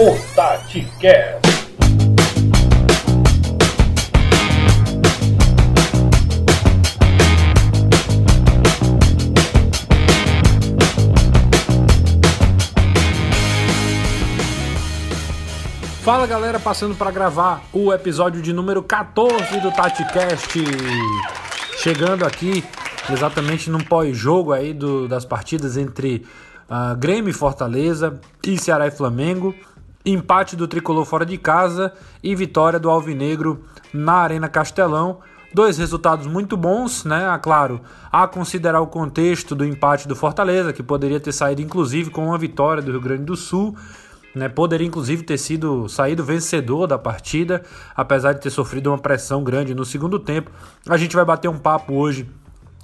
o TatiCast. Fala galera, passando para gravar o episódio de número 14 do TatiCast. Chegando aqui exatamente num pós-jogo aí do, das partidas entre uh, Grêmio e Fortaleza e Ceará e Flamengo. Empate do tricolor fora de casa e vitória do Alvinegro na Arena Castelão. Dois resultados muito bons, né? Ah, claro, a considerar o contexto do empate do Fortaleza, que poderia ter saído inclusive com uma vitória do Rio Grande do Sul né, poderia inclusive ter sido saído vencedor da partida, apesar de ter sofrido uma pressão grande no segundo tempo. A gente vai bater um papo hoje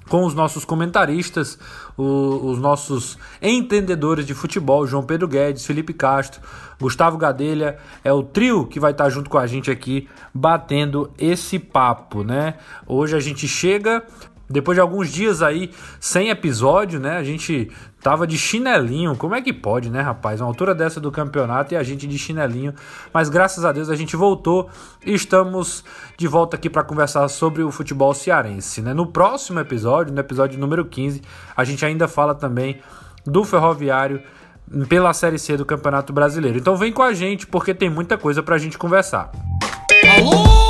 com os nossos comentaristas, o, os nossos entendedores de futebol, João Pedro Guedes, Felipe Castro, Gustavo Gadelha, é o trio que vai estar junto com a gente aqui batendo esse papo, né? Hoje a gente chega depois de alguns dias aí sem episódio, né? A gente tava de chinelinho. Como é que pode, né, rapaz? Uma altura dessa do campeonato e a gente de chinelinho. Mas graças a Deus a gente voltou e estamos de volta aqui para conversar sobre o futebol cearense, né? No próximo episódio, no episódio número 15, a gente ainda fala também do Ferroviário pela Série C do Campeonato Brasileiro. Então vem com a gente porque tem muita coisa pra gente conversar. Alô!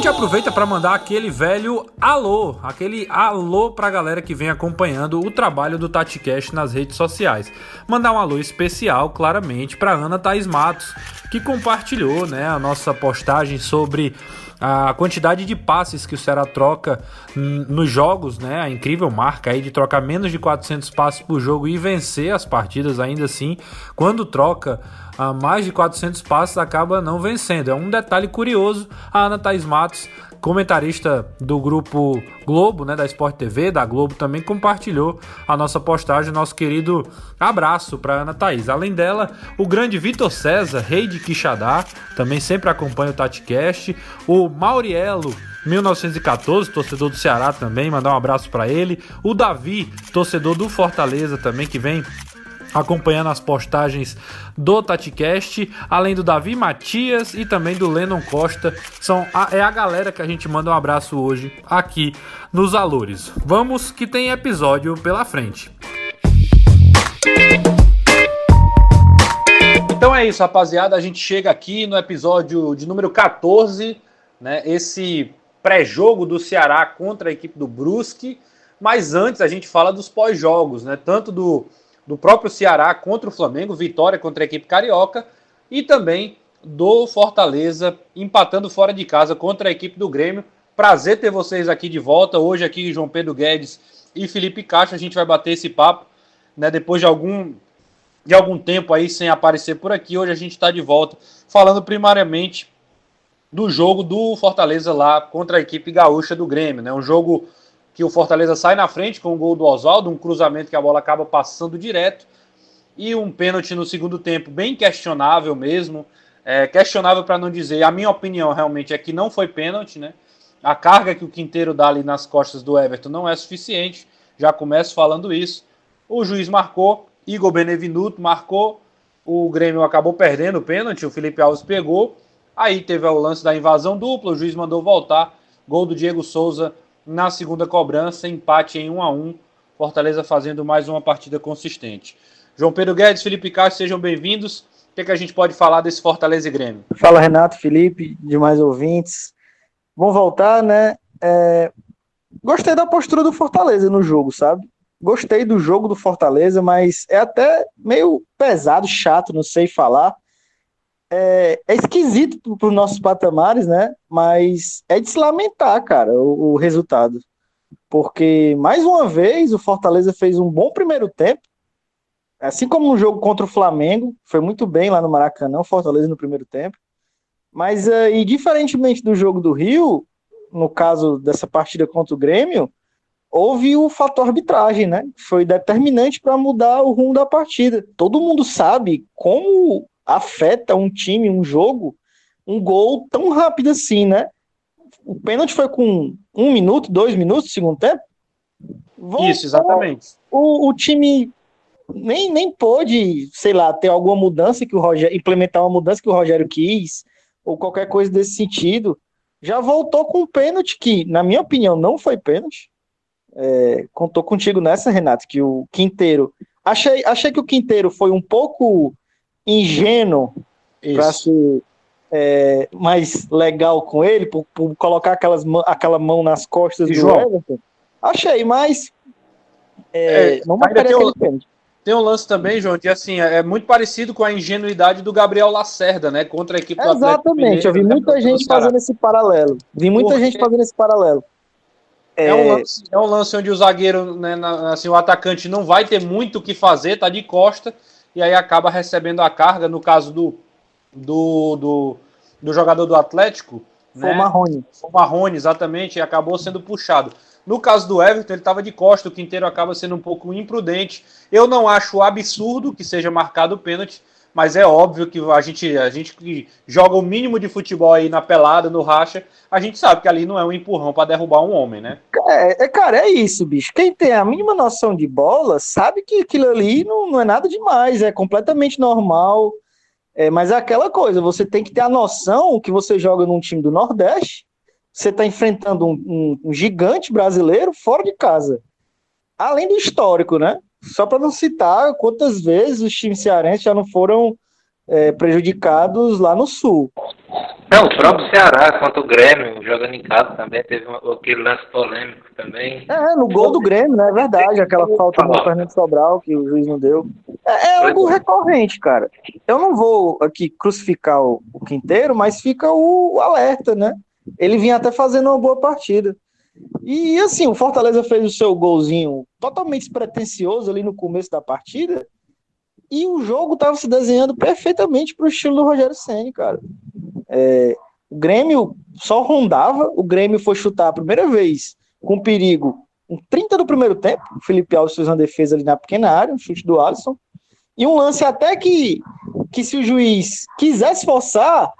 A gente aproveita para mandar aquele velho alô, aquele alô pra galera que vem acompanhando o trabalho do TatiCast nas redes sociais. Mandar um alô especial, claramente, para Ana Thaís Matos, que compartilhou né, a nossa postagem sobre a quantidade de passes que o Ceará troca nos jogos, né? A incrível marca aí de trocar menos de 400 passes por jogo e vencer as partidas ainda assim. Quando troca a mais de 400 passos acaba não vencendo. É um detalhe curioso. A Ana Thaís Matos, comentarista do grupo Globo, né, da Sport TV, da Globo, também compartilhou a nossa postagem. Nosso querido abraço para Ana Thaís. Além dela, o grande Vitor César, rei de Quixadá, também sempre acompanha o TatiCast. O Maurielo 1914, torcedor do Ceará também, mandar um abraço para ele. O Davi, torcedor do Fortaleza também, que vem acompanhando as postagens do TatiCast, além do Davi Matias e também do Lennon Costa. São a, é a galera que a gente manda um abraço hoje aqui nos Alores. Vamos que tem episódio pela frente. Então é isso, rapaziada. A gente chega aqui no episódio de número 14, né? Esse pré-jogo do Ceará contra a equipe do Brusque. Mas antes a gente fala dos pós-jogos, né? Tanto do do próprio Ceará contra o Flamengo, vitória contra a equipe carioca, e também do Fortaleza empatando fora de casa contra a equipe do Grêmio. Prazer ter vocês aqui de volta. Hoje aqui João Pedro Guedes e Felipe Caixa, a gente vai bater esse papo, né, depois de algum de algum tempo aí sem aparecer por aqui. Hoje a gente está de volta falando primariamente do jogo do Fortaleza lá contra a equipe gaúcha do Grêmio, né? Um jogo que o Fortaleza sai na frente com o gol do Oswaldo, um cruzamento que a bola acaba passando direto, e um pênalti no segundo tempo bem questionável mesmo. É, questionável para não dizer, a minha opinião realmente é que não foi pênalti, né? A carga que o Quinteiro dá ali nas costas do Everton não é suficiente, já começo falando isso. O juiz marcou, Igor Benevenuto marcou, o Grêmio acabou perdendo o pênalti, o Felipe Alves pegou, aí teve o lance da invasão dupla, o juiz mandou voltar, gol do Diego Souza na segunda cobrança, empate em 1 a 1 Fortaleza fazendo mais uma partida consistente. João Pedro Guedes, Felipe Castro, sejam bem-vindos. O que, é que a gente pode falar desse Fortaleza e Grêmio? Fala, Renato, Felipe, demais ouvintes. Vamos voltar, né? É... Gostei da postura do Fortaleza no jogo, sabe? Gostei do jogo do Fortaleza, mas é até meio pesado, chato, não sei falar é, é esquisito para os nossos patamares, né? Mas é de se lamentar, cara, o, o, resultado. Porque, mais uma vez, o Fortaleza fez um bom primeiro tempo. Assim como no jogo contra o Flamengo, foi muito bem lá no Maracanã, o Fortaleza no primeiro tempo. Mas, uh, e diferentemente do jogo do Rio, no caso dessa partida contra o Grêmio, houve o fator arbitragem, né? Foi determinante para mudar o rumo da partida. Todo mundo sabe como afeta um time, um jogo, um gol tão rápido assim, né? O pênalti foi com um minuto, dois minutos, segundo tempo? Isso, exatamente. O, o time nem, nem pôde, sei lá, ter alguma mudança que o Rogério, implementar uma mudança que o Rogério quis, ou qualquer coisa desse sentido. Já voltou com um pênalti que, na minha opinião, não foi pênalti. É, contou contigo nessa, Renato, que o Quinteiro. Achei, achei que o Quinteiro foi um pouco ingênuo para ser é, mais legal com ele, por, por colocar aquelas, aquela mão nas costas e do João. Everton. Achei, mas é, é, não marcaria aquele pênalti. Tem um lance também, João, que assim, é muito parecido com a ingenuidade do Gabriel Lacerda, né? Contra a equipe do Exatamente, eu vi né, muita gente fazendo esse paralelo. Vi muita Porque... gente fazendo esse paralelo. É, é, um lance, é um lance onde o zagueiro, né, na, assim, o atacante não vai ter muito o que fazer, tá de costa, e aí acaba recebendo a carga, no caso do, do, do, do jogador do Atlético. Foi né? o Marrone. Foi o Marrone, exatamente, e acabou sendo puxado. No caso do Everton, ele estava de costa, o Quinteiro acaba sendo um pouco imprudente. Eu não acho absurdo que seja marcado o pênalti, mas é óbvio que a gente, a gente que joga o mínimo de futebol aí na pelada, no racha, a gente sabe que ali não é um empurrão para derrubar um homem, né? É, é, cara, é isso, bicho. Quem tem a mínima noção de bola sabe que aquilo ali não, não é nada demais, é completamente normal. É, mas é aquela coisa, você tem que ter a noção que você joga num time do Nordeste você está enfrentando um, um, um, gigante brasileiro fora de casa. Além do histórico, né? Só para não citar quantas vezes os times cearenses já não foram é, prejudicados lá no Sul. Não, o próprio Ceará contra o Grêmio, jogando em casa também, teve aquele lance polêmico também. É, no gol do Grêmio, né? É verdade, aquela falta do Fernando Sobral que o juiz não deu. É, é algo recorrente, cara. Eu não vou aqui crucificar o, o Quinteiro, mas fica o, o alerta, né? ele vinha até fazendo uma boa partida. E assim, o Fortaleza fez o seu golzinho totalmente despretensioso ali no começo da partida. E o jogo estava se desenhando perfeitamente para o estilo do Rogério Senni, cara. É, o Grêmio só rondava, o Grêmio foi chutar a primeira vez com perigo, um 30 do primeiro tempo. O Felipe Alves fez uma defesa ali na pequena área, um chute do Alisson. E um lance até que, que se o juiz quisesse forçar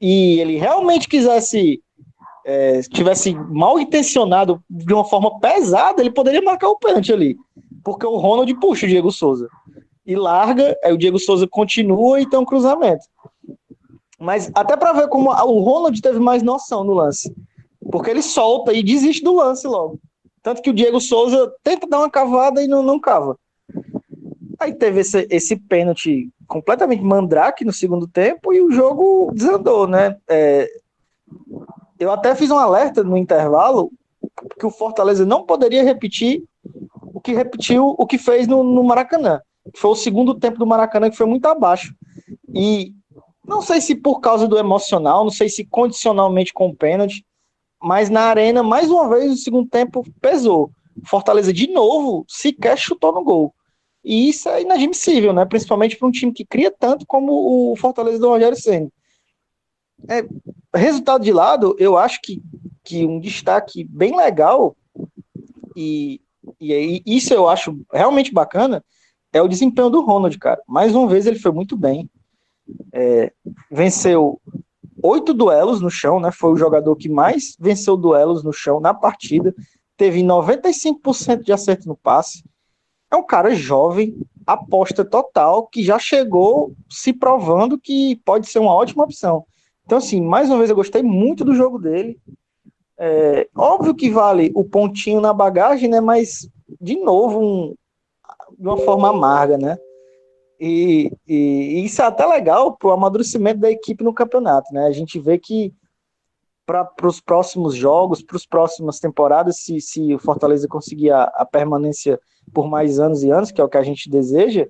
e ele realmente quisesse é, tivesse mal intencionado de uma forma pesada, ele poderia marcar o pênalti ali. Porque o Ronald puxa o Diego Souza. E larga, aí o Diego Souza continua e tem um cruzamento. Mas até para ver como o Ronald teve mais noção no lance. Porque ele solta e desiste do lance logo. Tanto que o Diego Souza tenta dar uma cavada e não, não cava. Aí teve esse, esse pênalti completamente mandrake no segundo tempo e o jogo desandou, né? É, eu até fiz um alerta no intervalo que o Fortaleza não poderia repetir o que repetiu, o que fez no, no Maracanã. Foi o segundo tempo do Maracanã que foi muito abaixo. E não sei se por causa do emocional, não sei se condicionalmente com o pênalti, mas na arena, mais uma vez, o segundo tempo pesou. Fortaleza, de novo, sequer chutou no gol. E isso é inadmissível, né? Principalmente para um time que cria tanto como o Fortaleza do Rogério Senna. É, resultado de lado, eu acho que, que um destaque bem legal, e, e isso eu acho realmente bacana, é o desempenho do Ronald, cara. Mais uma vez ele foi muito bem. É, venceu oito duelos no chão, né? Foi o jogador que mais venceu duelos no chão na partida. Teve 95% de acerto no passe. É um cara jovem, aposta total, que já chegou se provando que pode ser uma ótima opção. Então, assim, mais uma vez eu gostei muito do jogo dele. É, óbvio que vale o pontinho na bagagem, né? Mas, de novo, um, de uma forma amarga, né? E, e, e isso é até legal para o amadurecimento da equipe no campeonato, né? A gente vê que para os próximos jogos, para as próximas temporadas, se, se o Fortaleza conseguir a, a, permanência por mais anos e anos, que é o que a gente deseja,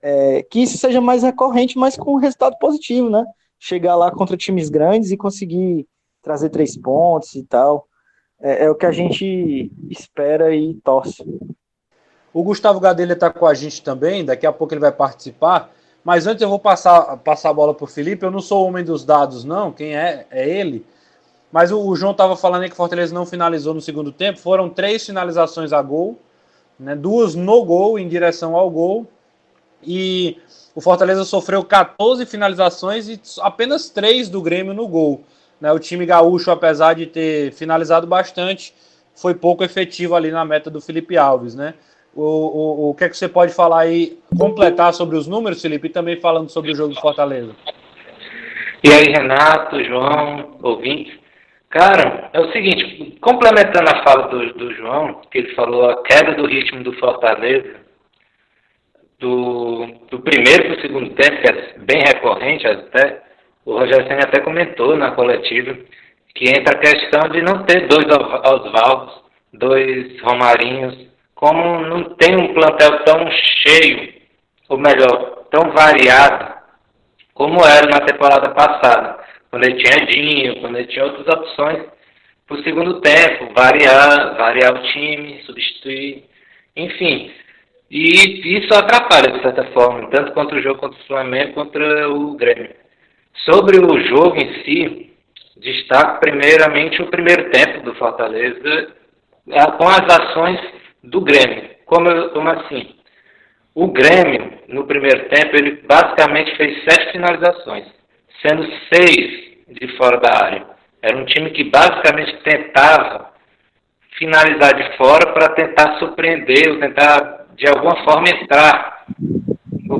é, que isso seja mais recorrente, mas com resultado positivo, né? Chegar lá contra times grandes e conseguir trazer três pontos e tal. É, é o que a gente espera e torce. O Gustavo Gadelha está com a gente também, daqui a pouco ele vai participar. Mas antes eu vou passar, passar a bola para o Felipe. Eu não sou o homem dos dados, não. Quem é, é ele. Mas o, o João estava falando aí que o Fortaleza não finalizou no segundo tempo. Foram três finalizações a gol, né, duas no gol, em direção ao gol. E o Fortaleza sofreu 14 finalizações e apenas 3 do Grêmio no gol. Né? O time gaúcho, apesar de ter finalizado bastante, foi pouco efetivo ali na meta do Felipe Alves. Né? O, o, o que é que você pode falar aí, completar sobre os números, Felipe, e também falando sobre o jogo do Fortaleza? E aí, Renato, João, ouvinte. Cara, é o seguinte, complementando a fala do, do João, que ele falou a queda do ritmo do Fortaleza, do, do primeiro para o segundo tempo, que é bem recorrente até, o Rogério Senna até comentou na coletiva, que entra a questão de não ter dois Osvaldos, dois Romarinhos, como não tem um plantel tão cheio, ou melhor, tão variado, como era na temporada passada, quando ele tinha Dinho, quando ele tinha outras opções para o segundo tempo, variar, variar o time, substituir, enfim. E isso atrapalha, de certa forma, tanto contra o jogo contra o Flamengo, contra o Grêmio. Sobre o jogo em si, destaco primeiramente o primeiro tempo do Fortaleza, com as ações do Grêmio. Como, como assim? O Grêmio, no primeiro tempo, ele basicamente fez sete finalizações, sendo seis de fora da área. Era um time que basicamente tentava finalizar de fora para tentar surpreender, ou tentar de alguma forma entrar,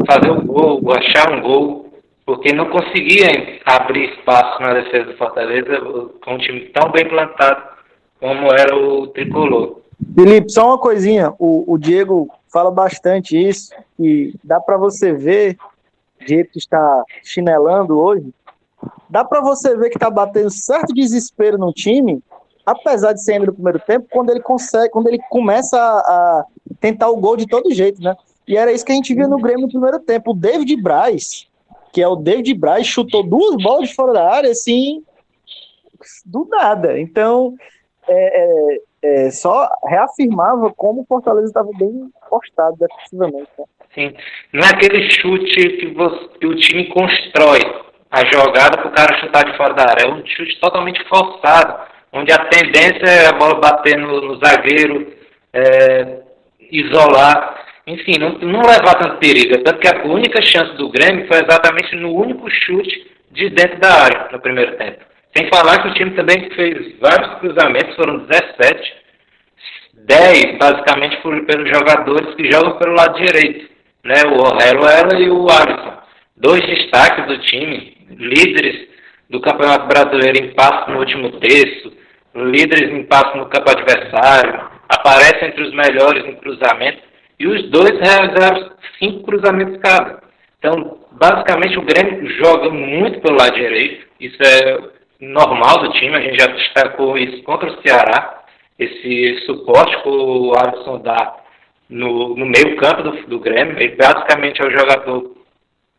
fazer um gol, achar um gol, porque não conseguia abrir espaço na defesa do Fortaleza com um time tão bem plantado como era o tricolor. Felipe, só uma coisinha, o, o Diego fala bastante isso, e dá para você ver, Diego que está chinelando hoje, dá para você ver que está batendo certo desespero no time, apesar de ser ainda no primeiro tempo, quando ele consegue, quando ele começa a, a, tentar o gol de todo jeito, né? E era isso que a gente via no Grêmio no primeiro tempo. O David Braz, que é o David Braz, chutou duas bolas de fora da área, assim, do nada. Então, é, é, é, só reafirmava como o Fortaleza estava bem postado defensivamente. Né? Sim. Não é aquele chute que, você, que o time constrói a jogada para o cara chutar de fora da área. É um chute totalmente forçado, onde a tendência é a bola bater no, no zagueiro, é, isolar, enfim, não, não levar tanto perigo. Tanto que a única chance do Grêmio foi exatamente no único chute de dentro da área no primeiro tempo. Sem falar que o time também fez vários cruzamentos, foram 17, 10 basicamente por, pelos jogadores que jogam pelo lado direito, né? o Orejuela e o Alisson. Dois destaques do time, líderes do Campeonato Brasileiro em passo no último terço, líderes em passo no campo adversário, aparecem entre os melhores em cruzamento, e os dois realizaram cinco cruzamentos cada. Então, basicamente, o Grêmio joga muito pelo lado direito, isso é normal do time, a gente já destacou isso contra o Ceará, esse suporte que o Alisson dá no, no meio campo do, do Grêmio, ele basicamente é o jogador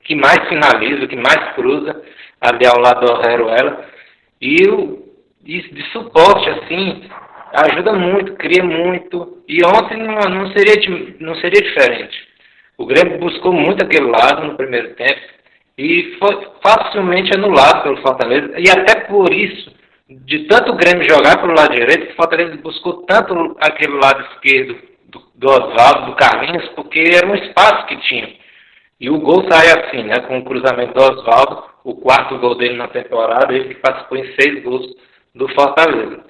que mais finaliza, que mais cruza ali ao lado do Heruela, e o, de, de suporte, assim, ajuda muito, cria muito, e ontem não, não, seria, não seria diferente. O Grêmio buscou muito aquele lado no primeiro tempo, e foi facilmente anulado pelo Fortaleza. E até por isso, de tanto o Grêmio jogar pelo lado direito, o Fortaleza buscou tanto aquele lado esquerdo do, do Oswaldo, do Carlinhos, porque era um espaço que tinha. E o gol sai assim, né, com o cruzamento do Oswaldo, o quarto gol dele na temporada, ele que participou em seis gols do Fortaleza.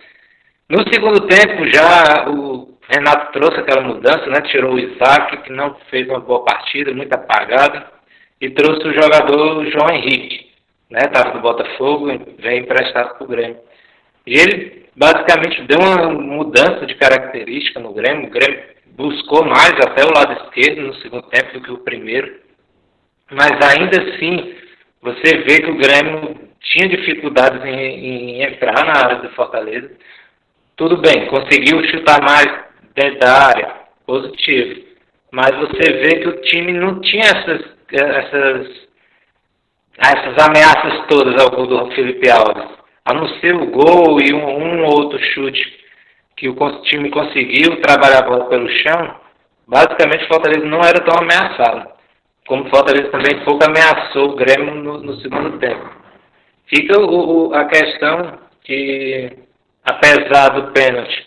No segundo tempo, já o Renato trouxe aquela mudança, né, tirou o Isaac, que não fez uma boa partida, muito apagada e trouxe o jogador João Henrique, né? Estava no Botafogo, veio emprestado para o Grêmio. E ele basicamente deu uma mudança de característica no Grêmio. O Grêmio buscou mais até o lado esquerdo no segundo tempo do que o primeiro. Mas ainda assim, você vê que o Grêmio tinha dificuldades em, em entrar na área do Fortaleza. Tudo bem, conseguiu chutar mais dentro da área, positivo. Mas você vê que o time não tinha essas essas, essas ameaças todas ao gol do Felipe Alves. A não ser o gol e um, um outro chute que o time conseguiu trabalhar a bola pelo chão, basicamente o Fortaleza não era tão ameaçado. Como o Fortaleza também pouco ameaçou o Grêmio no, no segundo tempo. Fica o, o, a questão que, apesar do pênalti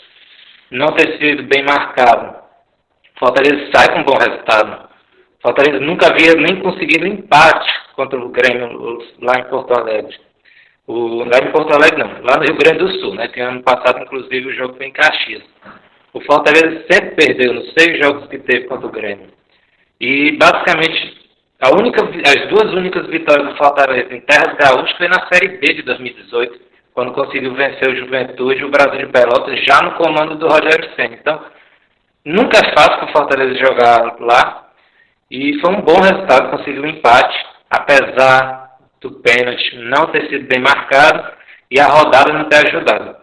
não ter sido bem marcado, Fortaleza sai com um bom resultado. Fortaleza nunca havia nem conseguido empate contra o Grêmio lá em Porto Alegre. O, lá em Porto Alegre não, lá no Rio Grande do Sul, né? Que ano passado, inclusive, o jogo foi em Caxias. o Fortaleza sempre perdeu nos seis jogos que teve contra o Grêmio. E basicamente única, as duas únicas vitórias do Fortaleza em Terras Gaúchas foi na Série B de 2018, quando conseguiu vencer o Juventude o Brasil de Pelotas já no comando do Rogério Senna. Então, nunca é fácil para o Fortaleza jogar lá. E foi um bom resultado, conseguiu um empate, apesar do pênalti não ter sido bem marcado e a rodada não ter ajudado.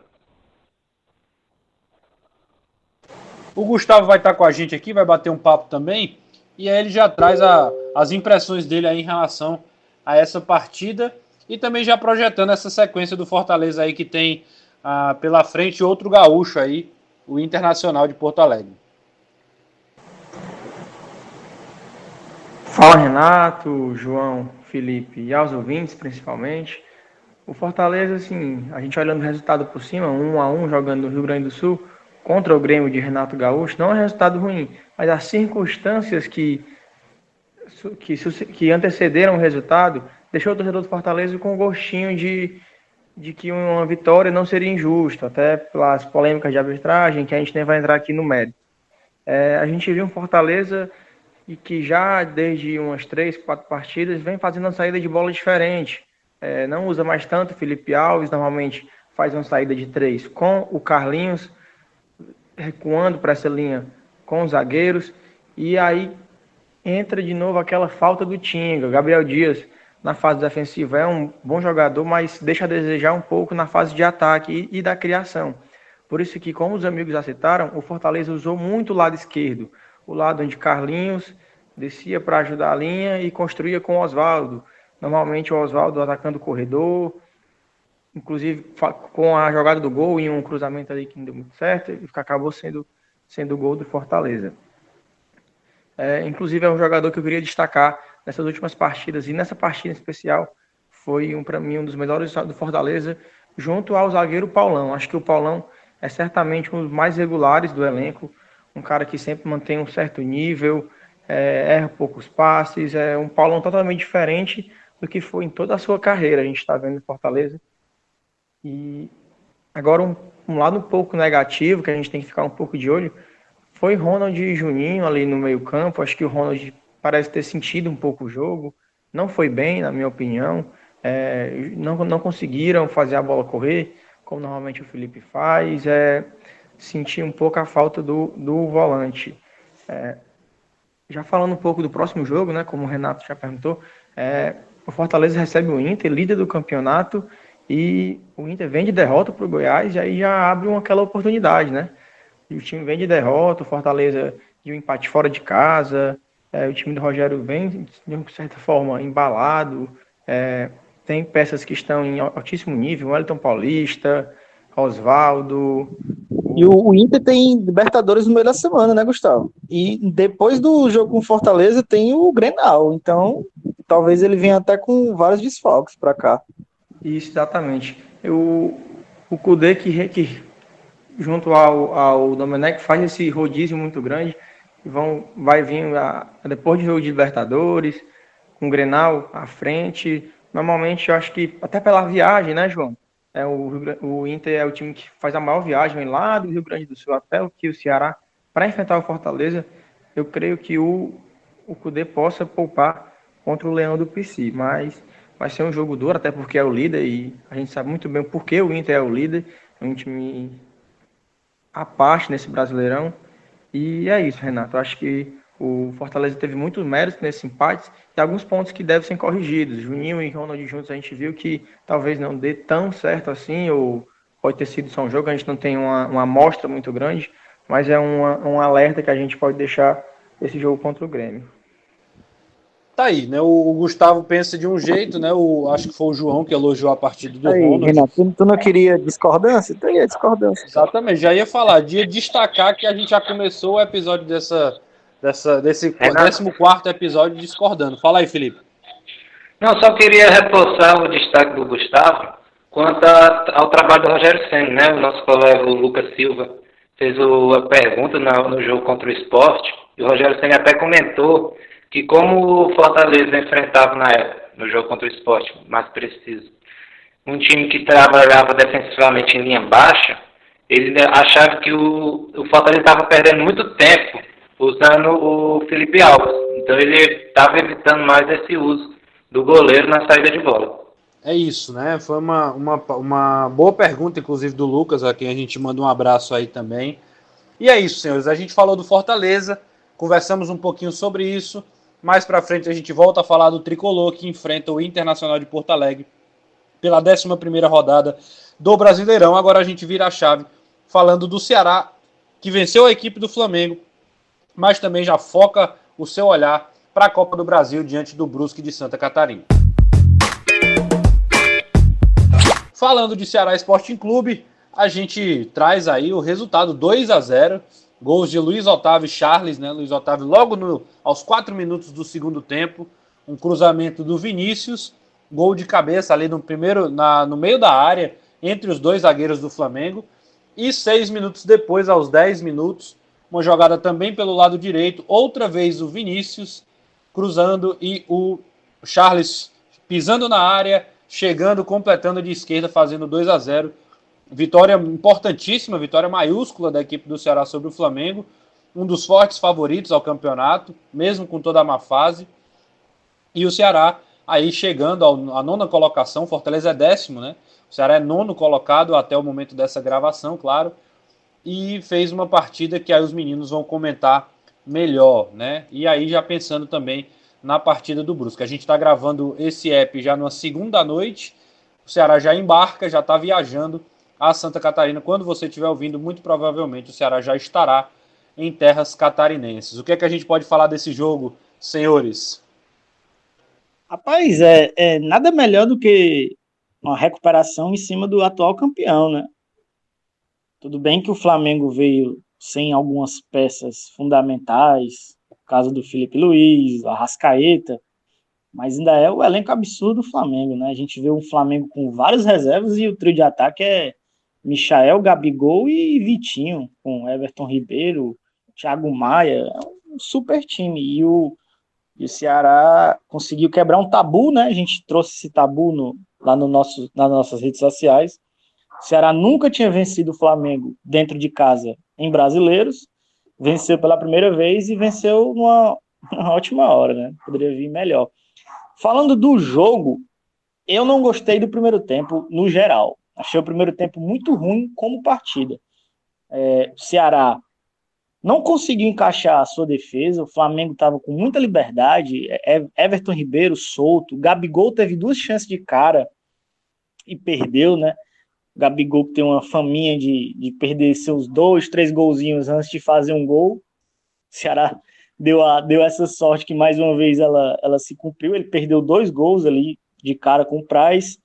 O Gustavo vai estar com a gente aqui, vai bater um papo também. E aí ele já traz a, as impressões dele aí em relação a essa partida e também já projetando essa sequência do Fortaleza aí que tem ah, pela frente outro gaúcho aí, o Internacional de Porto Alegre. Fala Renato, João, Felipe e aos ouvintes principalmente. O Fortaleza, assim, a gente olhando o resultado por cima, um a um jogando no Rio Grande do Sul, contra o Grêmio de Renato Gaúcho não é um resultado ruim, mas as circunstâncias que, que, que antecederam o resultado deixou o torcedor do Fortaleza com um gostinho de, de que uma vitória não seria injusta, até pelas polêmicas de arbitragem, que a gente nem vai entrar aqui no mérito. É, a gente viu um Fortaleza e que já desde umas três, quatro partidas vem fazendo uma saída de bola diferente. É, não usa mais tanto Felipe Alves, normalmente faz uma saída de três com o Carlinhos recuando para essa linha com os zagueiros. E aí entra de novo aquela falta do Tinga. Gabriel Dias, na fase defensiva, é um bom jogador, mas deixa a desejar um pouco na fase de ataque e, e da criação. Por isso que, como os amigos já citaram, o Fortaleza usou muito o lado esquerdo. O lado onde Carlinhos descia para ajudar a linha e construía com o Oswaldo. Normalmente o Oswaldo atacando o corredor, inclusive com a jogada do gol em um cruzamento ali que não deu muito certo, e acabou sendo, sendo o gol do Fortaleza. É, inclusive é um jogador que eu queria destacar nessas últimas partidas, e nessa partida especial foi um, para mim um dos melhores do Fortaleza, junto ao zagueiro Paulão. Acho que o Paulão é certamente um dos mais regulares do elenco, um cara que sempre mantém um certo nível, é, erra poucos passes, é um Paulão totalmente diferente do que foi em toda a sua carreira. A gente está vendo em Fortaleza e agora um, um, lado um pouco negativo, que a gente tem que ficar um pouco de olho, foi Ronald e Juninho ali no meio campo. Acho que o Ronald parece ter sentido um pouco o jogo. Não foi bem, na minha opinião. É, não, não conseguiram fazer a bola correr, como normalmente o Felipe faz. É, senti um pouco a falta do, do volante. É, já falando um pouco do próximo jogo, né, como o Renato já perguntou, é, o Fortaleza recebe o Inter, líder do campeonato, e o Inter vem de derrota para o Goiás e aí já abre uma, aquela oportunidade, né? O time vem de derrota, o Fortaleza de um empate fora de casa, é, o time do Rogério vem, de uma certa forma, embalado, é, tem peças que estão em altíssimo nível, Wellington Paulista, Oswaldo. E o, o, Inter tem Libertadores no meio da semana, né, Gustavo? E depois do jogo com Fortaleza tem o Grenal, então talvez ele venha até com vários desfalques para cá. Isso, exatamente. Eu, o Kudê, que, que junto ao, ao Domenech, faz esse rodízio muito grande. Vão, vai vir a, depois de jogo de Libertadores, com o Grenal à frente. Normalmente, eu acho que até pela viagem, né, João? É, o, o Inter é o time que faz a maior viagem lá do Rio Grande do Sul até o que o Ceará para enfrentar o Fortaleza. Eu creio que o, o Cudê possa poupar contra o Leão do PC, mas vai ser um jogo duro, até porque é o líder e a gente sabe muito bem por que o Inter é o líder. É um time à parte nesse Brasileirão. E é isso, Renato. Acho que o Fortaleza teve muitos méritos nesse empate e alguns pontos que devem ser corrigidos. Juninho e Ronald juntos a gente viu que talvez não dê tão certo assim, ou pode ter sido só um jogo, a gente não tem uma, uma amostra muito grande, mas é uma, um alerta que a gente pode deixar esse jogo contra o Grêmio tá aí, né? O, Gustavo pensa de um jeito, né? O, acho que foi o João que elogiou a partida do aí, Ronald. Renato, tu não queria discordância? Então ia discordância. Exatamente, já ia falar, de destacar que a gente já começou o episódio dessa, dessa, desse 14 episódio discordando. Fala aí, Felipe. Não, só queria reforçar o destaque do Gustavo quanto a, ao trabalho do Rogério Senna, né? O nosso colega o Lucas Silva fez o, a pergunta no, no jogo contra o esporte, e o Rogério Senna até comentou que como o Fortaleza enfrentava na época, no jogo contra o esporte, mais preciso, um time que trabalhava defensivamente em linha baixa, ele achava que o, o Fortaleza estava perdendo muito tempo usando o Felipe Alves. Então ele estava evitando mais esse uso do goleiro na saída de bola. É isso, né? Foi uma, uma, uma boa pergunta, inclusive, do Lucas, a quem a gente manda um abraço aí também. E é isso, senhores. A gente falou do Fortaleza, conversamos um pouquinho sobre isso. Mais para frente a gente volta a falar do tricolor que enfrenta o Internacional de Porto Alegre pela 11 rodada do Brasileirão. Agora a gente vira a chave falando do Ceará, que venceu a equipe do Flamengo, mas também já foca o seu olhar para a Copa do Brasil diante do Brusque de Santa Catarina. Falando de Ceará Sporting Clube, a gente traz aí o resultado 2 a 0 Gols de Luiz Otávio e Charles, né? Luiz Otávio logo no, aos 4 minutos do segundo tempo. Um cruzamento do Vinícius. Gol de cabeça ali no primeiro, na, no meio da área, entre os dois zagueiros do Flamengo. E seis minutos depois, aos 10 minutos, uma jogada também pelo lado direito. Outra vez o Vinícius cruzando e o Charles pisando na área, chegando, completando de esquerda, fazendo 2 a 0 Vitória importantíssima, vitória maiúscula da equipe do Ceará sobre o Flamengo. Um dos fortes favoritos ao campeonato, mesmo com toda a má fase. E o Ceará aí chegando à nona colocação, Fortaleza é décimo, né? O Ceará é nono colocado até o momento dessa gravação, claro. E fez uma partida que aí os meninos vão comentar melhor, né? E aí já pensando também na partida do Brusque. A gente está gravando esse app já numa segunda noite. O Ceará já embarca, já está viajando a Santa Catarina. Quando você estiver ouvindo, muito provavelmente o Ceará já estará em terras catarinenses. O que é que a gente pode falar desse jogo, senhores? Rapaz, é, é nada melhor do que uma recuperação em cima do atual campeão, né? Tudo bem que o Flamengo veio sem algumas peças fundamentais, caso do Felipe Luiz, a Rascaeta, mas ainda é o elenco absurdo do Flamengo, né? A gente vê um Flamengo com várias reservas e o trio de ataque é Michael, Gabigol e Vitinho, com Everton Ribeiro, Thiago Maia, é um super time. E o, e o Ceará conseguiu quebrar um tabu, né? A gente trouxe esse tabu no, lá no nosso, nas nossas redes sociais. O Ceará nunca tinha vencido o Flamengo dentro de casa em brasileiros, venceu pela primeira vez e venceu numa, numa ótima hora, né? Poderia vir melhor. Falando do jogo, eu não gostei do primeiro tempo no geral. Achei o primeiro tempo muito ruim como partida. É, o Ceará não conseguiu encaixar a sua defesa, o Flamengo estava com muita liberdade, é, Everton Ribeiro solto, Gabigol teve duas chances de cara e perdeu, né? Gabigol tem uma faminha de, de perder seus dois, três golzinhos antes de fazer um gol. O Ceará deu, a, deu essa sorte que mais uma vez ela, ela se cumpriu, ele perdeu dois gols ali de cara com o Price.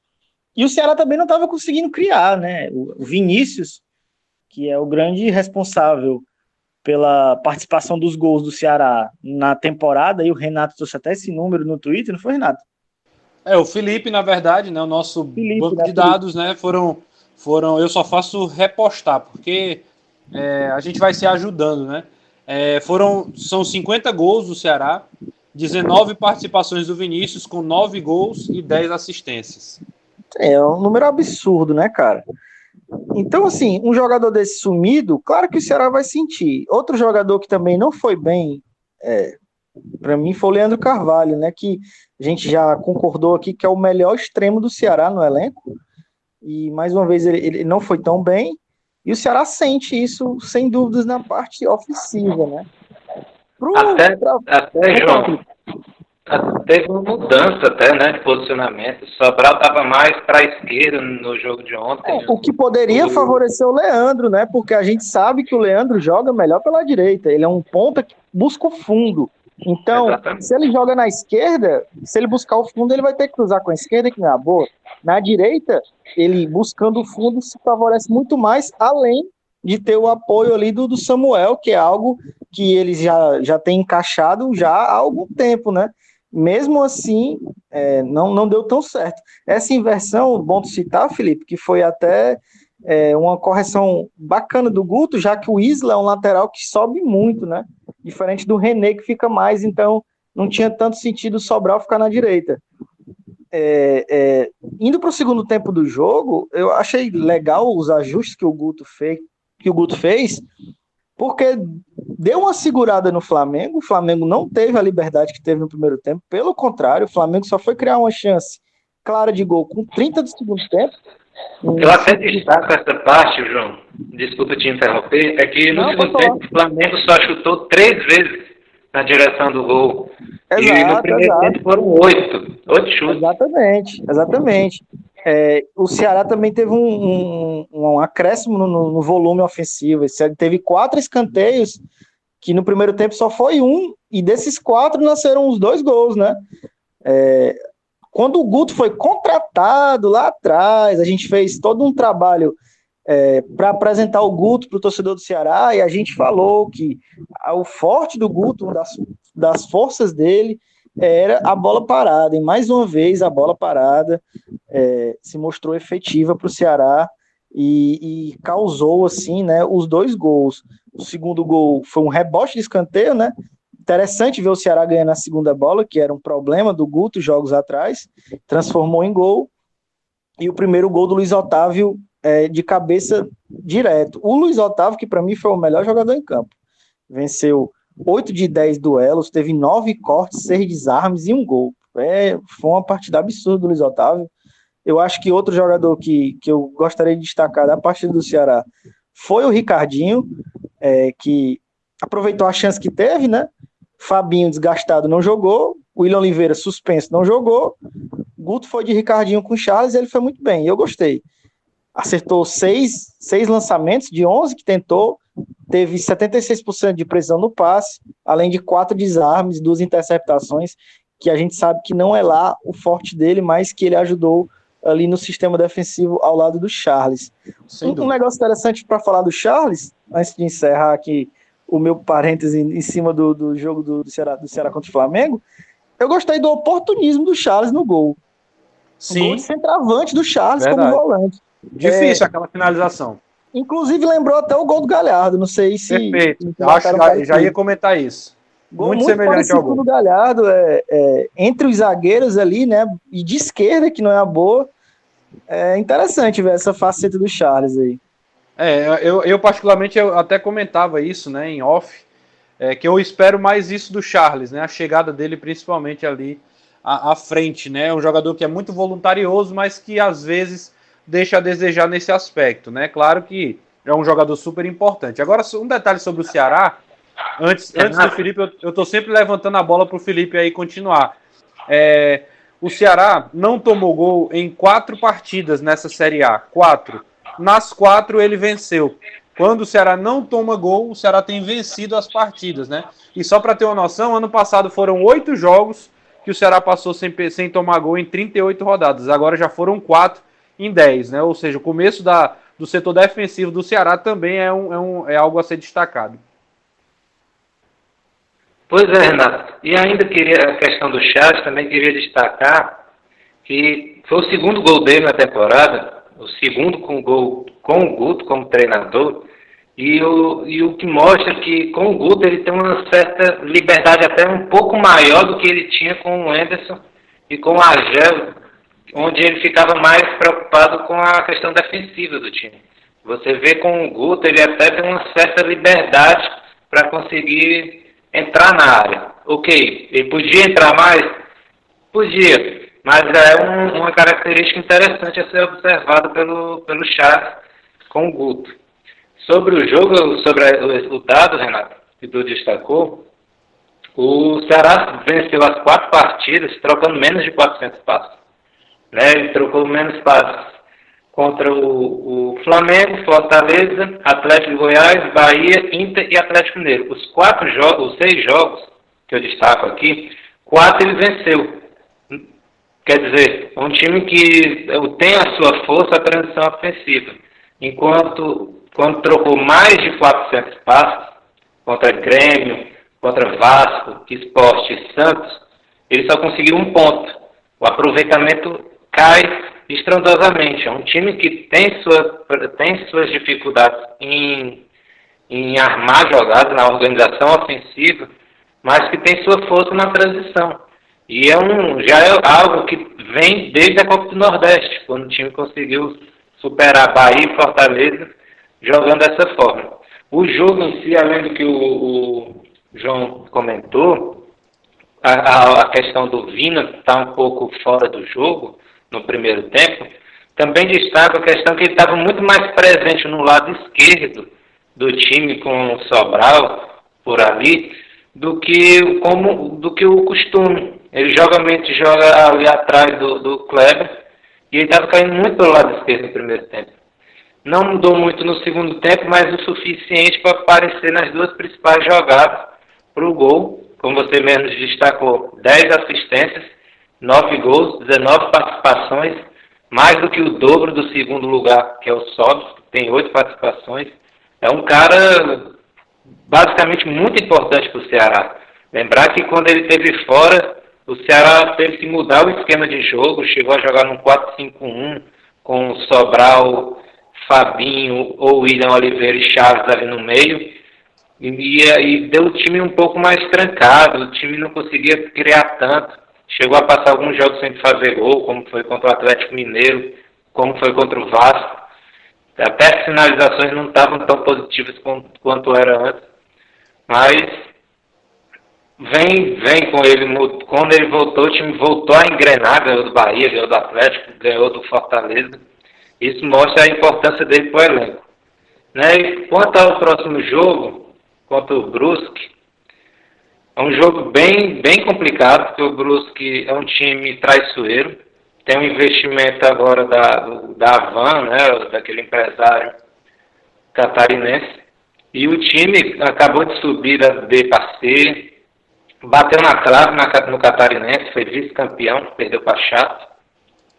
E o Ceará também não estava conseguindo criar, né? O Vinícius, que é o grande responsável pela participação dos gols do Ceará na temporada, e o Renato trouxe até esse número no Twitter, não foi, Renato? É, o Felipe, na verdade, né, o nosso Felipe, banco né, de dados, né, foram, foram, eu só faço repostar, porque é, a gente vai se ajudando, né? É, foram, são 50 gols do Ceará, 19 participações do Vinícius, com 9 gols e 10 assistências. É um número absurdo, né, cara? Então, assim, um jogador desse sumido, claro que o Ceará vai sentir. Outro jogador que também não foi bem, é, para mim, foi o Leandro Carvalho, né? Que a gente já concordou aqui que é o melhor extremo do Ceará no elenco. E mais uma vez ele, ele não foi tão bem. E o Ceará sente isso, sem dúvidas, na parte ofensiva, né? Pro, até, pra... até João, Teve uma mudança até, né, de posicionamento. O Sobral estava mais para a esquerda no jogo de ontem. É, o que poderia favorecer o Leandro, né? Porque a gente sabe que o Leandro joga melhor pela direita. Ele é um ponta que busca o fundo. Então, Exatamente. se ele joga na esquerda, se ele buscar o fundo, ele vai ter que cruzar com a esquerda, que não é boa. Na direita, ele buscando o fundo se favorece muito mais, além de ter o apoio ali do, do Samuel, que é algo que eles já, já têm encaixado já há algum tempo, né? Mesmo assim, é, não, não deu tão certo. Essa inversão, bom de citar, Felipe, que foi até é, uma correção bacana do Guto, já que o Isla é um lateral que sobe muito, né? Diferente do René, que fica mais, então não tinha tanto sentido o Sobral ficar na direita. É, é, indo para o segundo tempo do jogo, eu achei legal os ajustes que o Guto fez, que o Guto fez, porque deu uma segurada no Flamengo. O Flamengo não teve a liberdade que teve no primeiro tempo. Pelo contrário, o Flamengo só foi criar uma chance clara de gol com 30 do segundo tempo. Eu até destaco essa parte, João. Desculpa te interromper. É que no Não, segundo tempo o Flamengo só chutou três vezes na direção do gol. e no Exato, primeiro exato. tempo foram oito. Oito chutes. Exatamente, exatamente. É, o Ceará também teve um, um, um acréscimo no, no- volume ofensivo. Esse- Teve quatro escanteios, que no primeiro tempo só foi um, e desses quatro nasceram os dois gols, né? É, quando o Guto foi contratado lá atrás, a gente fez todo um trabalho para apresentar o Guto para o torcedor do Ceará, e a gente falou que o forte do Guto, uma das, das forças dele, era a bola parada. E mais uma vez, a bola parada é, se mostrou efetiva para o Ceará e, e causou, assim, né, os dois gols. O segundo gol foi um rebote de escanteio, né? Interessante ver o Ceará ganhando a segunda bola, que era um problema do Guto jogos atrás, transformou em gol. E o primeiro gol do Luiz Otávio é, de cabeça direto. O Luiz Otávio, que para mim foi o melhor jogador em campo, venceu 8 de 10 duelos, teve 9 cortes, 6 desarmes e um gol. É, foi uma partida absurda do Luiz Otávio. Eu acho que outro jogador que, que eu gostaria de destacar da partida do Ceará foi o Ricardinho, é, que aproveitou a chance que teve, né? Fabinho desgastado não jogou, William Oliveira suspenso não jogou, Guto foi de Ricardinho com Charles ele foi muito bem, eu gostei. Acertou seis, seis lançamentos de 11 que tentou, teve 76% de precisão no passe, além de quatro desarmes, duas interceptações, que a gente sabe que não é lá o forte dele, mas que ele ajudou ali no sistema defensivo ao lado do Charles. Um, um negócio interessante para falar do Charles, antes de encerrar aqui o meu parêntese em cima do, do jogo do, do, Ceará, do Ceará contra o Flamengo, eu gostei do oportunismo do Charles no gol. O gol Sim, de centroavante do Charles Verdade. como volante. Difícil aquela finalização. Inclusive lembrou até o gol do Galhardo, não sei se... Perfeito. se acho, marcaram já, ia comentar isso. Gol muito semelhante ao gol. do Galhardo, é, é, entre os zagueiros ali, né, e de esquerda, que não é a boa, é interessante ver essa faceta do Charles aí. É, eu, eu particularmente eu até comentava isso, né, em off, é, que eu espero mais isso do Charles, né, a chegada dele principalmente ali à, à frente, né, um jogador que é muito voluntarioso, mas que às vezes deixa a desejar nesse aspecto, né, claro que é um jogador super importante. Agora, um detalhe sobre o Ceará, antes, antes do Felipe, eu, eu tô sempre levantando a bola pro Felipe aí continuar. É, o Ceará não tomou gol em quatro partidas nessa Série A, quatro. Nas quatro ele venceu. Quando o Ceará não toma gol, o Ceará tem vencido as partidas, né? E só para ter uma noção, ano passado foram oito jogos que o Ceará passou sem, sem tomar gol em 38 rodadas. Agora já foram quatro em 10, né? Ou seja, o começo da, do setor defensivo do Ceará também é, um, é, um, é algo a ser destacado. Pois é, Renato. E ainda queria, a questão do Charles, também queria destacar que foi o segundo gol dele na temporada, o segundo com gol com o Guto como treinador, e o, e o que mostra que com o Guto ele tem uma certa liberdade até um pouco maior do que ele tinha com o Anderson e com o Argel, onde ele ficava mais preocupado com a questão defensiva do time. Você vê com o Guto, ele até tem uma certa liberdade para conseguir entrar na área. Ok, ele podia entrar mais? Podia, mas é um- uma característica interessante a ser observada pelo, pelo Charles com o Guto. Sobre o jogo, sobre o dado, Renato, que tu destacou, o Ceará venceu as quatro partidas trocando menos de 400 passos. Né? Ele trocou menos passos contra o, o Flamengo, Fortaleza, Atlético de Goiás, Bahia, Inter e Atlético Mineiro. Os quatro jogos, os seis jogos que eu destaco aqui, quatro ele venceu. Quer dizer, um time que tem a sua força a transição ofensiva. Enquanto quando trocou mais de 400 passos contra Grêmio, contra Vasco, Esporte e Santos, ele só conseguiu um ponto. O aproveitamento cai estrondosamente. É um time que tem, sua, tem suas dificuldades em, em armar jogadas na organização ofensiva, mas que tem sua força na transição. E é um, já é algo que vem desde a Copa do Nordeste, quando o time conseguiu superar Bahia e Fortaleza jogando dessa forma. O jogo em si, além do que o, o João comentou, a, a, questão do Vina está um pouco fora do jogo no primeiro tempo, também destaca a questão que ele estava muito mais presente no lado esquerdo do time com o Sobral por ali do que como do que o costume. Ele joga, joga ali atrás do, do Kleber e ele estava caindo muito pelo lado esquerdo no primeiro tempo. Não mudou muito no segundo tempo, mas o suficiente para aparecer nas duas principais jogadas para o gol, como você mesmo destacou, 10 assistências, 9 gols, 19 participações, mais do que o dobro do segundo lugar, que é o Sobs, que tem 8 participações. É um cara basicamente muito importante para o Ceará. Lembrar que quando ele esteve fora, o Ceará teve que mudar o esquema de jogo, chegou a jogar num 4-5-1 com Sobral, Fabinho ou William Oliveira e Chaves ali no meio. E, e deu o time um pouco mais trancado, o time não conseguia criar tanto. Chegou a passar alguns jogos sem fazer gol, como foi contra o Atlético Mineiro, como foi contra o Vasco. Até as finalizações não estavam tão positivas quanto era antes. Mas vem, vem com ele. Quando ele voltou, o time voltou a engrenar, ganhou do Bahia, ganhou do Atlético, ganhou do Fortaleza. Isso mostra a importância dele para o elenco. Né? E quanto ao próximo jogo, contra o Brusque, é um jogo bem, bem complicado, porque o Brusque é um time traiçoeiro. Tem um investimento agora da, da Avan, né, daquele empresário catarinense. E o time acabou de subir da D para C, bateu na trave na, no Catarinense, foi vice-campeão, perdeu para Chato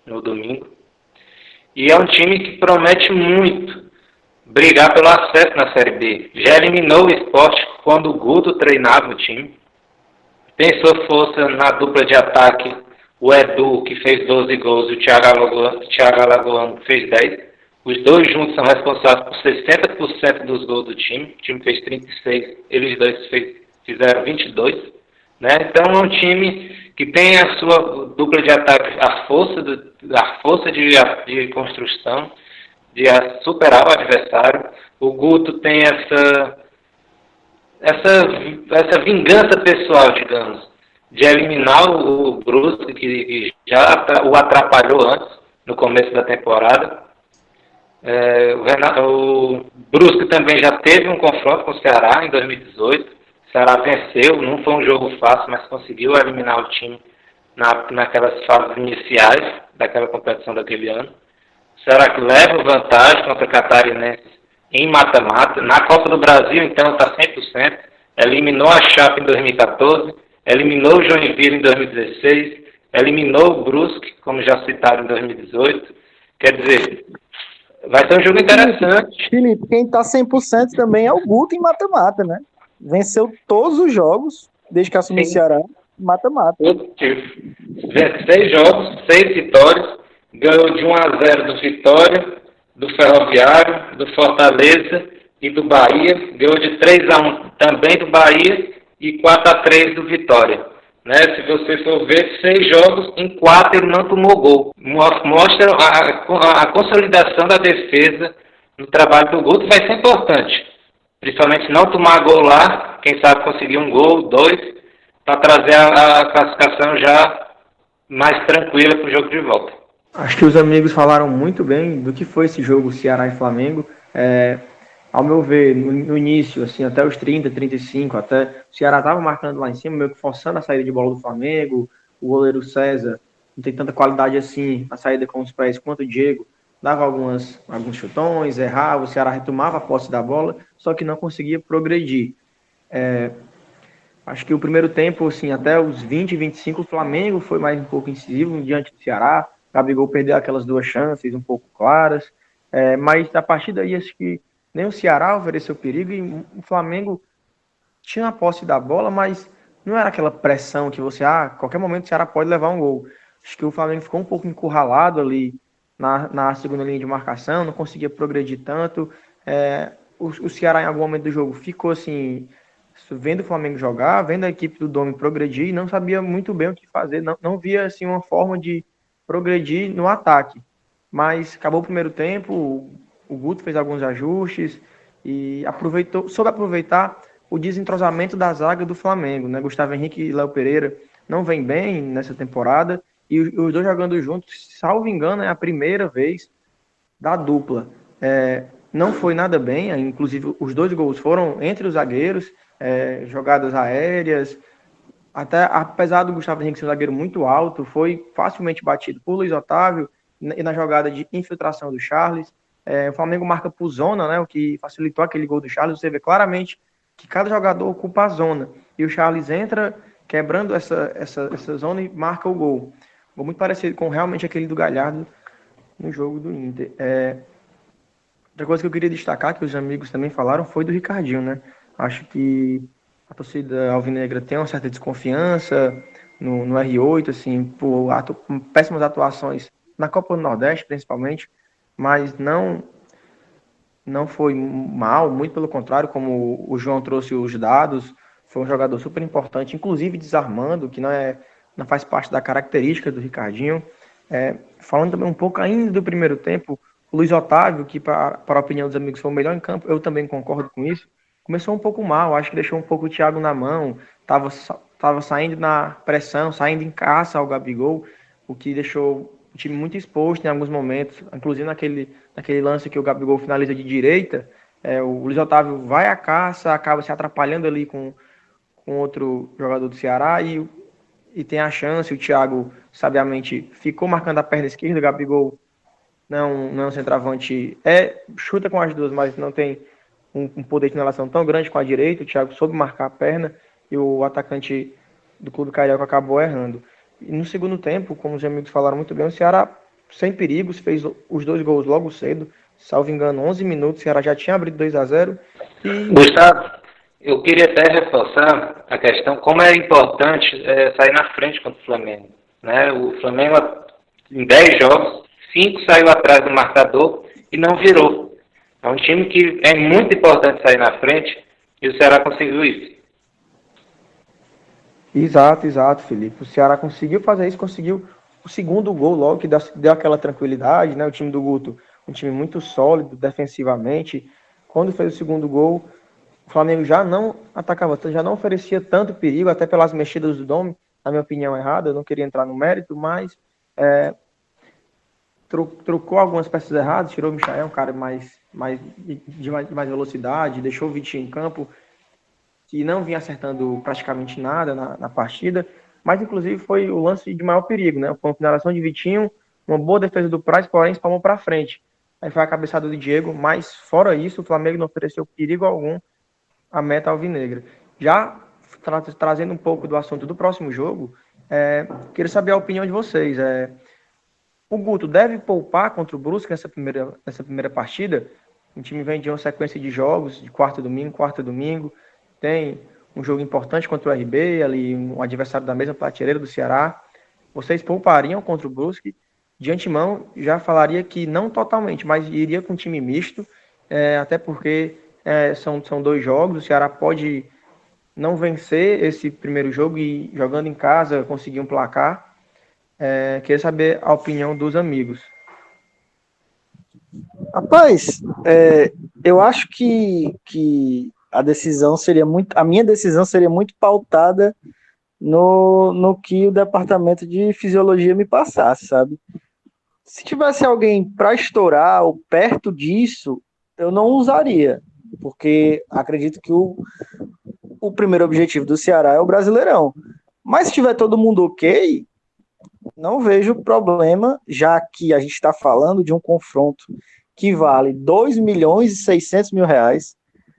no domingo. E é um time que promete muito brigar pelo acesso na Série B. Já eliminou o esporte quando o Guto treinava o time. Pensou força na dupla de ataque o Edu, que fez 12 gols, e o Thiago Alagoano, que fez 10. Os dois juntos são responsáveis por 60% dos gols do time. O time fez 36, eles dois fez, fizeram 22. Né? Então é um time que tem a sua dupla de ataque, a força, do, a força de, de construção, de superar o adversário. O Guto tem essa, essa, essa vingança pessoal, digamos, de eliminar o Brusque, que, já o atrapalhou antes, no começo da temporada. É, o, Renato, o Brusque também já teve um confronto com o Ceará em 2018. Ceará venceu, não foi um jogo fácil, mas conseguiu eliminar o time na, naquelas fases iniciais daquela competição daquele ano. O Ceará que leva vantagem contra o Catarinense em mata-mata. Na Copa do Brasil, então, está 100%. Eliminou a Chapa em 2014, eliminou o Joinville em 2016, eliminou o Brusque, como já citaram em 2018. Quer dizer, vai ser um jogo interessante. Felipe, quem está 100% também é o Guto em mata-mata, né? venceu todos os jogos desde que assumiu o Ceará, mata-mata. Seis jogos, seis vitórias, ganhou de 1 a 0 do Vitória, do Ferroviário, do Fortaleza e do Bahia, ganhou de 3 a 1 também do Bahia e 4 a 3 do Vitória. Né? Se você for ver, seis jogos, em quatro ele não tomou gol. Mostra a, a consolidação da defesa no trabalho do Guto vai ser importante principalmente não tomar gol lá, quem sabe conseguir um gol, dois, para trazer a, a, classificação já mais tranquila para o jogo de volta. Acho que os amigos falaram muito bem do que foi esse jogo Ceará e Flamengo. É, ao meu ver, no, no, início, assim, até os 30, 35, até o Ceará estava marcando lá em cima, meio que forçando a saída de bola do Flamengo, o goleiro César não tem tanta qualidade assim na saída com os pés quanto o Diego dava algumas, alguns chutões, errava, o Ceará retomava a posse da bola, só que não conseguia progredir. É, acho que o primeiro tempo, assim, até os 20, 25, o Flamengo foi mais um pouco incisivo diante do Ceará, Gabigol perdeu aquelas duas chances um pouco claras, é, mas a partir daí acho que nem o Ceará ofereceu perigo e o Flamengo tinha a posse da bola, mas não era aquela pressão que você, ah, qualquer momento o Ceará pode levar um gol. Acho que o Flamengo ficou um pouco encurralado ali na, na segunda linha de marcação, não conseguia progredir tanto. É, o, o, Ceará, em algum momento do jogo, ficou assim, vendo o Flamengo jogar, vendo a equipe do Domi progredir, não sabia muito bem o que fazer, não, não via assim, uma forma de progredir no ataque. Mas acabou o primeiro tempo, o Guto fez alguns ajustes e aproveitou, soube aproveitar o desentrosamento da zaga do Flamengo, né? Gustavo Henrique e Léo Pereira não vem bem nessa temporada e os dois jogando juntos, salvo engano, é a primeira vez da dupla. É, não foi nada bem, inclusive os dois gols foram entre os zagueiros, é, jogadas aéreas, até apesar do Gustavo Henrique ser um zagueiro muito alto, foi facilmente batido por Luiz Otávio e na jogada de infiltração do Charles. É, o Flamengo marca por zona, né, o que facilitou aquele gol do Charles. Você vê claramente que cada jogador ocupa a zona. E o Charles entra quebrando essa, essa, essa zona e marca o gol. Muito parecido com realmente aquele do Galhardo no jogo do Inter. É, outra coisa que eu queria destacar, que os amigos também falaram, foi do Ricardinho, né? Acho que a torcida alvinegra tem uma certa desconfiança no, no R8, assim, por atu péssimas atuações na Copa do Nordeste, principalmente, mas não não foi mal, muito pelo contrário, como o João trouxe os dados, foi um jogador super importante, inclusive desarmando, que não é não faz parte da característica do Ricardinho. É, falando também um pouco ainda do primeiro tempo, o Luiz Otávio, que para, para a opinião dos amigos foi o melhor em campo, eu também concordo com isso, começou um pouco mal, acho que deixou um pouco o Thiago na mão, estava tava saindo na pressão, saindo em caça ao Gabigol, o que deixou o time muito exposto em alguns momentos, inclusive naquele, naquele lance que o Gabigol finaliza de direita, é, o Luiz Otávio vai à caça, acaba se atrapalhando ali com, com outro jogador do Ceará e, e tem a chance, o Thiago sabiamente ficou marcando a perna esquerda, o Gabigol não, não é um centroavante, é, chuta com as duas, mas não tem um, um poder de inalação tão grande com a direita, o Thiago soube marcar a perna e o atacante do clube carioca acabou errando. E no segundo tempo, como os amigos falaram muito bem, o Ceará sem perigos, fez os dois gols logo cedo, salvo engano, 11 minutos, o Ceará já tinha abrido 2 a 0 e... Gustavo, eu queria até reforçar a questão, como é importante é, sair na frente contra o Flamengo. Né? O Flamengo, em 10 jogos, 5 saiu atrás do marcador e não virou. É um time que é muito importante sair na frente e o Ceará conseguiu isso. Exato, exato, Felipe. O Ceará conseguiu fazer isso, conseguiu o segundo gol logo, que deu aquela tranquilidade, né? O time do Guto, um time muito sólido defensivamente. Quando fez o segundo gol, o Flamengo já não atacava, já não oferecia tanto perigo, até pelas mexidas do Dome, na minha opinião errada, eu não queria entrar no mérito, mas é, trocou algumas peças erradas, tirou o Michael, um cara mais, mais, de, mais, de mais velocidade, deixou o Vitinho em campo, que não vinha acertando praticamente nada na, na, partida, mas inclusive foi o lance de maior perigo, né? Foi uma finalização de Vitinho, uma boa defesa do Praz, porém espalmou para frente. Aí foi a cabeçada do Diego, mas fora isso, o Flamengo não ofereceu perigo algum à meta alvinegra. Já tra trazendo um pouco do assunto do próximo jogo, é, queria saber a opinião de vocês. É, o Guto deve poupar contra o Brusque nessa primeira, nessa primeira partida? O time vem de uma sequência de jogos, de quarta domingo, quarta domingo. Tem um jogo importante contra o RB, ali um adversário da mesma prateleira do Ceará. Vocês poupariam contra o Brusque? De antemão, já falaria que não totalmente, mas iria com time misto, é, até porque é, são, são dois jogos. O Ceará pode não vencer esse primeiro jogo e jogando em casa conseguir um placar. É, queria saber a opinião dos amigos. Rapaz, é, eu acho que, que a decisão seria muito. A minha decisão seria muito pautada no, no que o departamento de fisiologia me passasse, sabe? Se tivesse alguém para estourar ou perto disso, eu não usaria, porque acredito que o, o primeiro objetivo do Ceará é o Brasileirão. Mas se tiver todo mundo ok, não vejo problema, já que a gente está falando de um confronto que vale 2 milhões e 600 mil reais.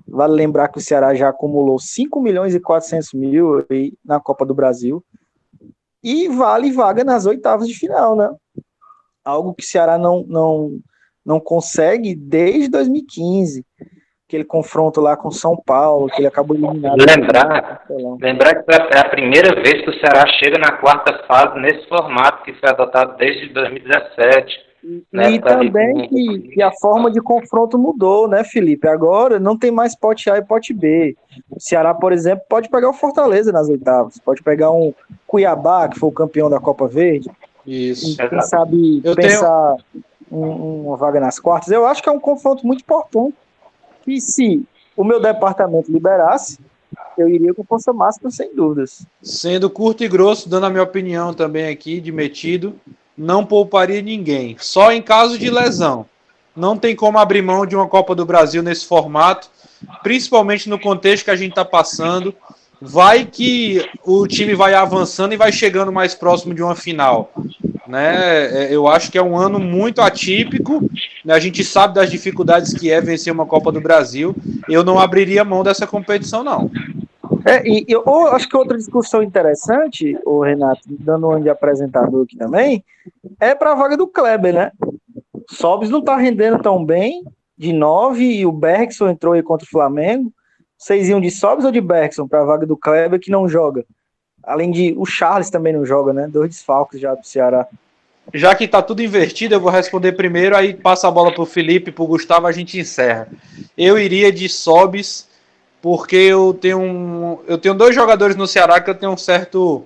Vale lembrar que o Ceará já acumulou 5 milhões e 400 mil na Copa do Brasil. E vale vaga nas oitavas de final, né? Algo que o Ceará não, não, não consegue desde 2015 aquele confronto lá com São Paulo, que ele acabou eliminado. Lembrar, lembrar que é a primeira vez que o Ceará chega na quarta fase nesse formato que foi adotado desde 2017. Né, e também que, que, a forma de confronto mudou, né, Felipe? Agora não tem mais pote A e pote B. O Ceará, por exemplo, pode pegar o Fortaleza nas oitavas, pode pegar um Cuiabá, que foi o campeão da Copa Verde. Isso. E, quem sabe Eu pensar tenho um, uma vaga nas quartas. Eu acho que é um confronto muito importante. E se o meu departamento liberasse, eu iria com força máxima, sem dúvidas. Sendo curto e grosso, dando a minha opinião também aqui, de metido, não pouparia ninguém. Só em caso de lesão. Não tem como abrir mão de uma Copa do Brasil nesse formato, principalmente no contexto que a gente está passando. Vai que o time vai avançando e vai chegando mais próximo de uma final. Né? É, eu acho que é um ano muito atípico. Né? A gente sabe das dificuldades que é vencer uma Copa do Brasil. Eu não abriria mão dessa competição, não. É, e eu acho que outra discussão interessante, o Renato, dando um de apresentador aqui também, é para a vaga do Kleber, né? Sobis não está rendendo tão bem, de nove, e o Bergson entrou aí contra o Flamengo. Vocês iam de Sobis ou de Bergson para a vaga do Kleber que não joga? Além de o Charles também não joga, né? Dois desfalques já do Ceará. Já que tá tudo invertido, eu vou responder primeiro, aí passa a bola pro Felipe, pro Gustavo, a gente encerra. Eu iria de Sobis, porque eu tenho um, eu tenho dois jogadores no Ceará que eu tenho um certo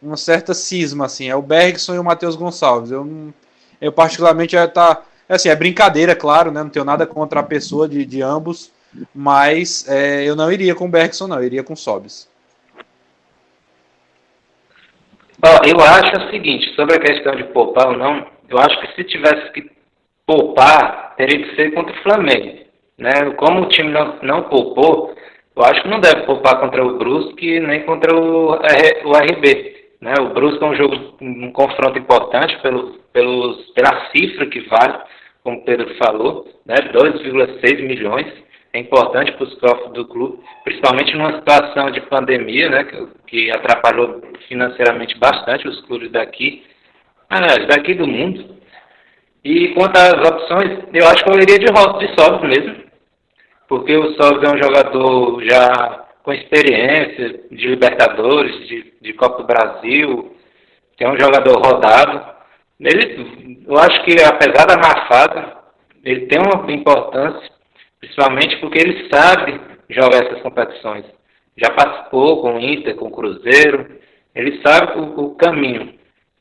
uma certa cisma assim, é o Bergson e o Matheus Gonçalves. Eu eu particularmente é tá assim, é brincadeira, claro, né? Não tenho nada contra a pessoa de, de ambos, mas é, eu não iria com o Bergson, não, eu iria com o Sobis. Eu acho o seguinte, sobre a questão de poupar ou não, eu acho que se tivesse que poupar, teria que ser contra o Flamengo. Né? Como o time não, não poupou, eu acho que não deve poupar contra o Brusque nem contra o, o RB. Né? O Brusque é um jogo, um confronto importante pelo, pelos, pela cifra que vale, como o Pedro falou, né? 2,6 milhões é importante para os cofres do clube, principalmente numa situação de pandemia, né, que, atrapalhou financeiramente bastante os clubes daqui, daqui do mundo. E quanto às opções, eu acho que eu iria de de Sobs mesmo, porque o Sobs é um jogador já com experiência de Libertadores, de, de Copa do Brasil, é um jogador rodado. Ele, eu acho que apesar da má fase, ele tem uma importância principalmente porque ele sabe jogar essas competições. Já participou com o Inter, com o Cruzeiro, ele sabe o, o caminho.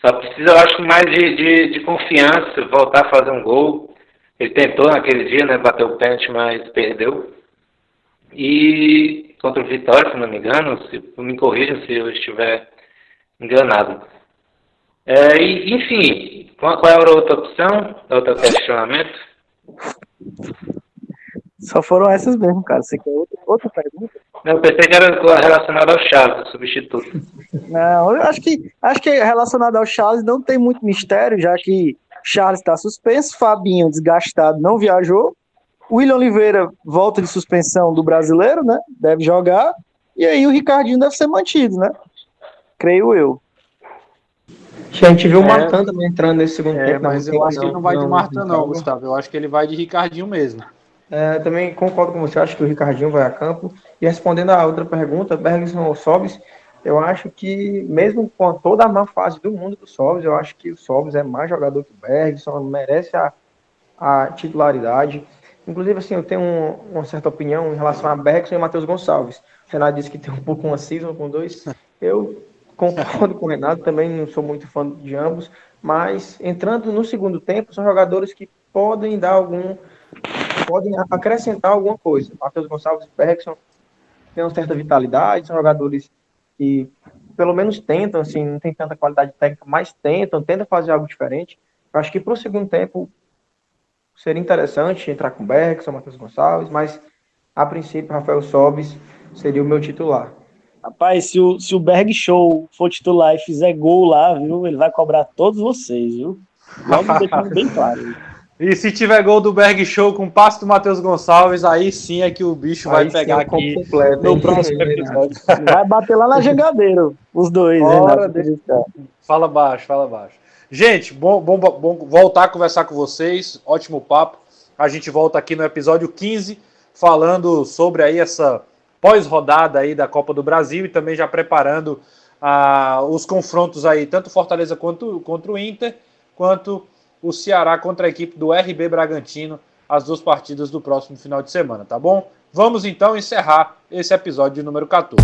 Só precisa, eu acho, mais de, de, de, confiança, voltar a fazer um gol. Ele tentou naquele dia, né, bater o pênalti, mas perdeu. E contra o Vitória, se não me engano, se, me corrija se eu estiver enganado. É, e, enfim, qual, qual era a outra opção, outro questionamento? Só foram essas mesmo, cara. Você quer outra, outra pergunta? Não, eu pensei que era relacionado ao Chaves, substituto. Não, eu acho que, acho que relacionado ao Charles não tem muito mistério, já que Charles está suspenso, Fabinho desgastado não viajou, William Oliveira volta de suspensão do brasileiro, né? Deve jogar, e aí o Ricardinho deve ser mantido, né? Creio eu. A gente viu o é, Martan também entrando nesse segundo é, tempo. Mas eu acho que ele não vai de Martan, não, Gustavo. Eu acho que ele vai de Ricardinho mesmo. É, também concordo com você, acho que o Ricardinho vai a campo. E respondendo a outra pergunta, Bergson ou Sobis, eu acho que, mesmo com toda a má fase do mundo do Sobis, eu acho que o Sobis é mais jogador que o Bergson, merece a, a titularidade. Inclusive, assim, eu tenho um, uma certa opinião em relação a Bergson e Matheus Gonçalves. O Renato disse que tem um pouco uma season com dois. Eu concordo com o Renato, também não sou muito fã de ambos, mas entrando no segundo tempo, são jogadores que podem dar algum podem acrescentar alguma coisa. Matheus Gonçalves e Bergson têm uma certa vitalidade, são jogadores que pelo menos tentam, assim, não tem tanta qualidade técnica, mas tentam, tentam fazer algo diferente. Eu acho que para o segundo tempo seria interessante entrar com Bergson, Matheus Gonçalves, mas a princípio Rafael Sobis seria o meu titular. Rapaz, se o, se o Berg Show for titular e fizer gol lá, viu, ele vai cobrar todos vocês, viu? Logo deixando bem claro. E se tiver gol do Berg Show com passe do Matheus Gonçalves, aí sim é que o bicho aí vai pegar é aqui completo, no próximo episódio. Vai bater lá na jangadeira, os dois. Né? Fala baixo, fala baixo. Gente, bom, bom, bom voltar a conversar com vocês. Ótimo papo. A gente volta aqui no episódio 15, falando sobre aí essa pós-rodada aí da Copa do Brasil e também já preparando uh, os confrontos aí, tanto Fortaleza quanto contra o Inter, quanto o Ceará contra a equipe do RB Bragantino, as duas partidas do próximo final de semana, tá bom? Vamos então encerrar esse episódio número 14.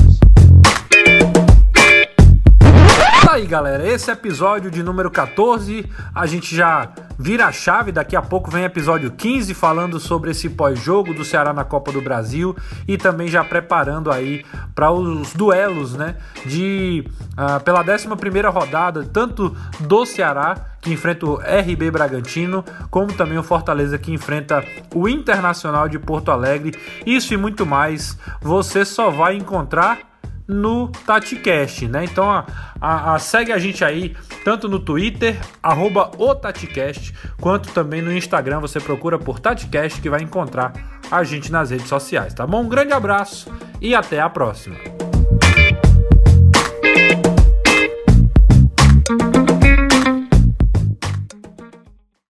Tá aí, galera. Esse episódio de número 14, a gente já vira a chave. Daqui a pouco vem episódio 15 falando sobre esse pós-jogo do Ceará na Copa do Brasil e também já preparando aí para os duelos, né, de uh, pela 11ª rodada, tanto do Ceará que enfrenta o RB Bragantino, como também o Fortaleza que enfrenta o Internacional de Porto Alegre. Isso e muito mais você só vai encontrar no TatiCast, né? Então a, a, a, segue a gente aí, tanto no Twitter, arroba o TatiCast, quanto também no Instagram, você procura por TatiCast que vai encontrar a gente nas redes sociais, tá bom? Um grande abraço e até a próxima!